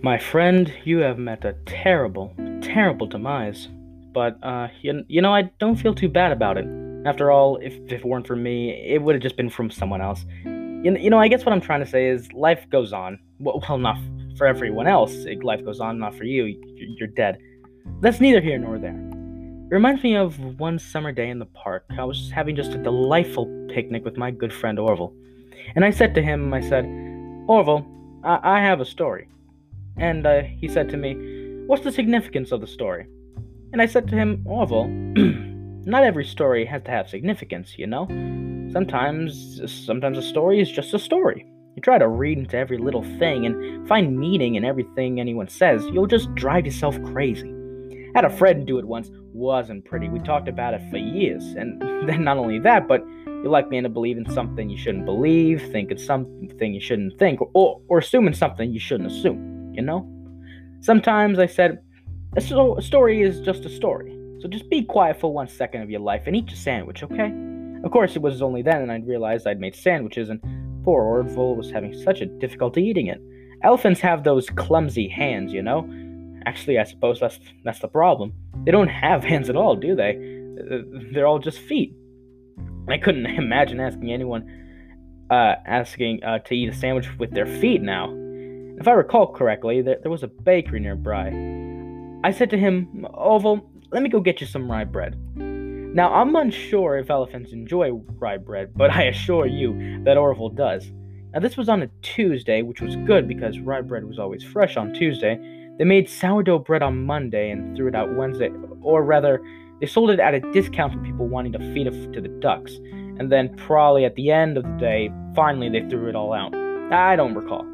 My friend, you have met a terrible, terrible demise. But, uh, you, you know, I don't feel too bad about it. After all, if, if it weren't for me, it would have just been from someone else. You, you know, I guess what I'm trying to say is life goes on. Well, well not for everyone else. Life goes on, not for you. You're dead. That's neither here nor there. It reminds me of one summer day in the park. I was having just a delightful picnic with my good friend Orville. And I said to him, I said, Orville, I, I have a story. And uh, he said to me, What's the significance of the story? And I said to him, Orville, not every story has to have significance, you know? Sometimes, sometimes a story is just a story. You try to read into every little thing and find meaning in everything anyone says, you'll just drive yourself crazy. I had a friend do it once, wasn't pretty. We talked about it for years, and then not only that, but you like me to believe in something you shouldn't believe, think it's something you shouldn't think, or, or assuming something you shouldn't assume you know? Sometimes I said, a, so- a story is just a story. So just be quiet for one second of your life and eat your sandwich, okay? Of course, it was only then and I realized I'd made sandwiches and poor Orville was having such a difficulty eating it. Elephants have those clumsy hands, you know? Actually, I suppose that's that's the problem. They don't have hands at all, do they? Uh, they're all just feet. I couldn't imagine asking anyone uh, asking uh, to eat a sandwich with their feet now. If I recall correctly, there, there was a bakery nearby. I said to him, Orville, let me go get you some rye bread. Now, I'm unsure if elephants enjoy rye bread, but I assure you that Orville does. Now, this was on a Tuesday, which was good because rye bread was always fresh on Tuesday. They made sourdough bread on Monday and threw it out Wednesday, or rather, they sold it at a discount for people wanting to feed it to the ducks. And then, probably at the end of the day, finally they threw it all out. I don't recall.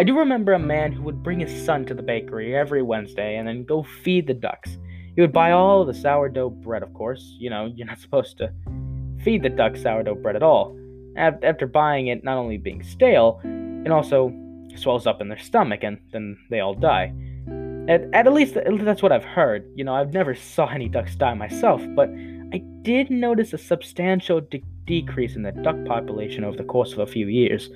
I do remember a man who would bring his son to the bakery every Wednesday and then go feed the ducks. He would buy all the sourdough bread, of course. You know, you're not supposed to feed the ducks sourdough bread at all. After buying it, not only being stale, it also swells up in their stomach and then they all die. At, at least that's what I've heard. You know, I've never saw any ducks die myself, but I did notice a substantial de- decrease in the duck population over the course of a few years.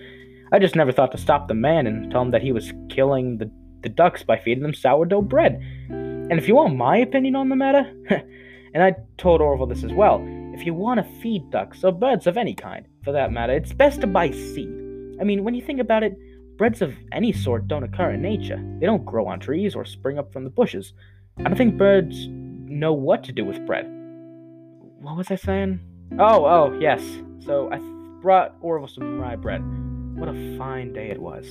I just never thought to stop the man and tell him that he was killing the, the ducks by feeding them sourdough bread. And if you want my opinion on the matter, and I told Orville this as well, if you want to feed ducks, or birds of any kind, for that matter, it's best to buy seed. I mean, when you think about it, breads of any sort don't occur in nature. They don't grow on trees or spring up from the bushes. I don't think birds know what to do with bread. What was I saying? Oh, oh, yes. So I th- brought Orville some rye bread. What a fine day it was.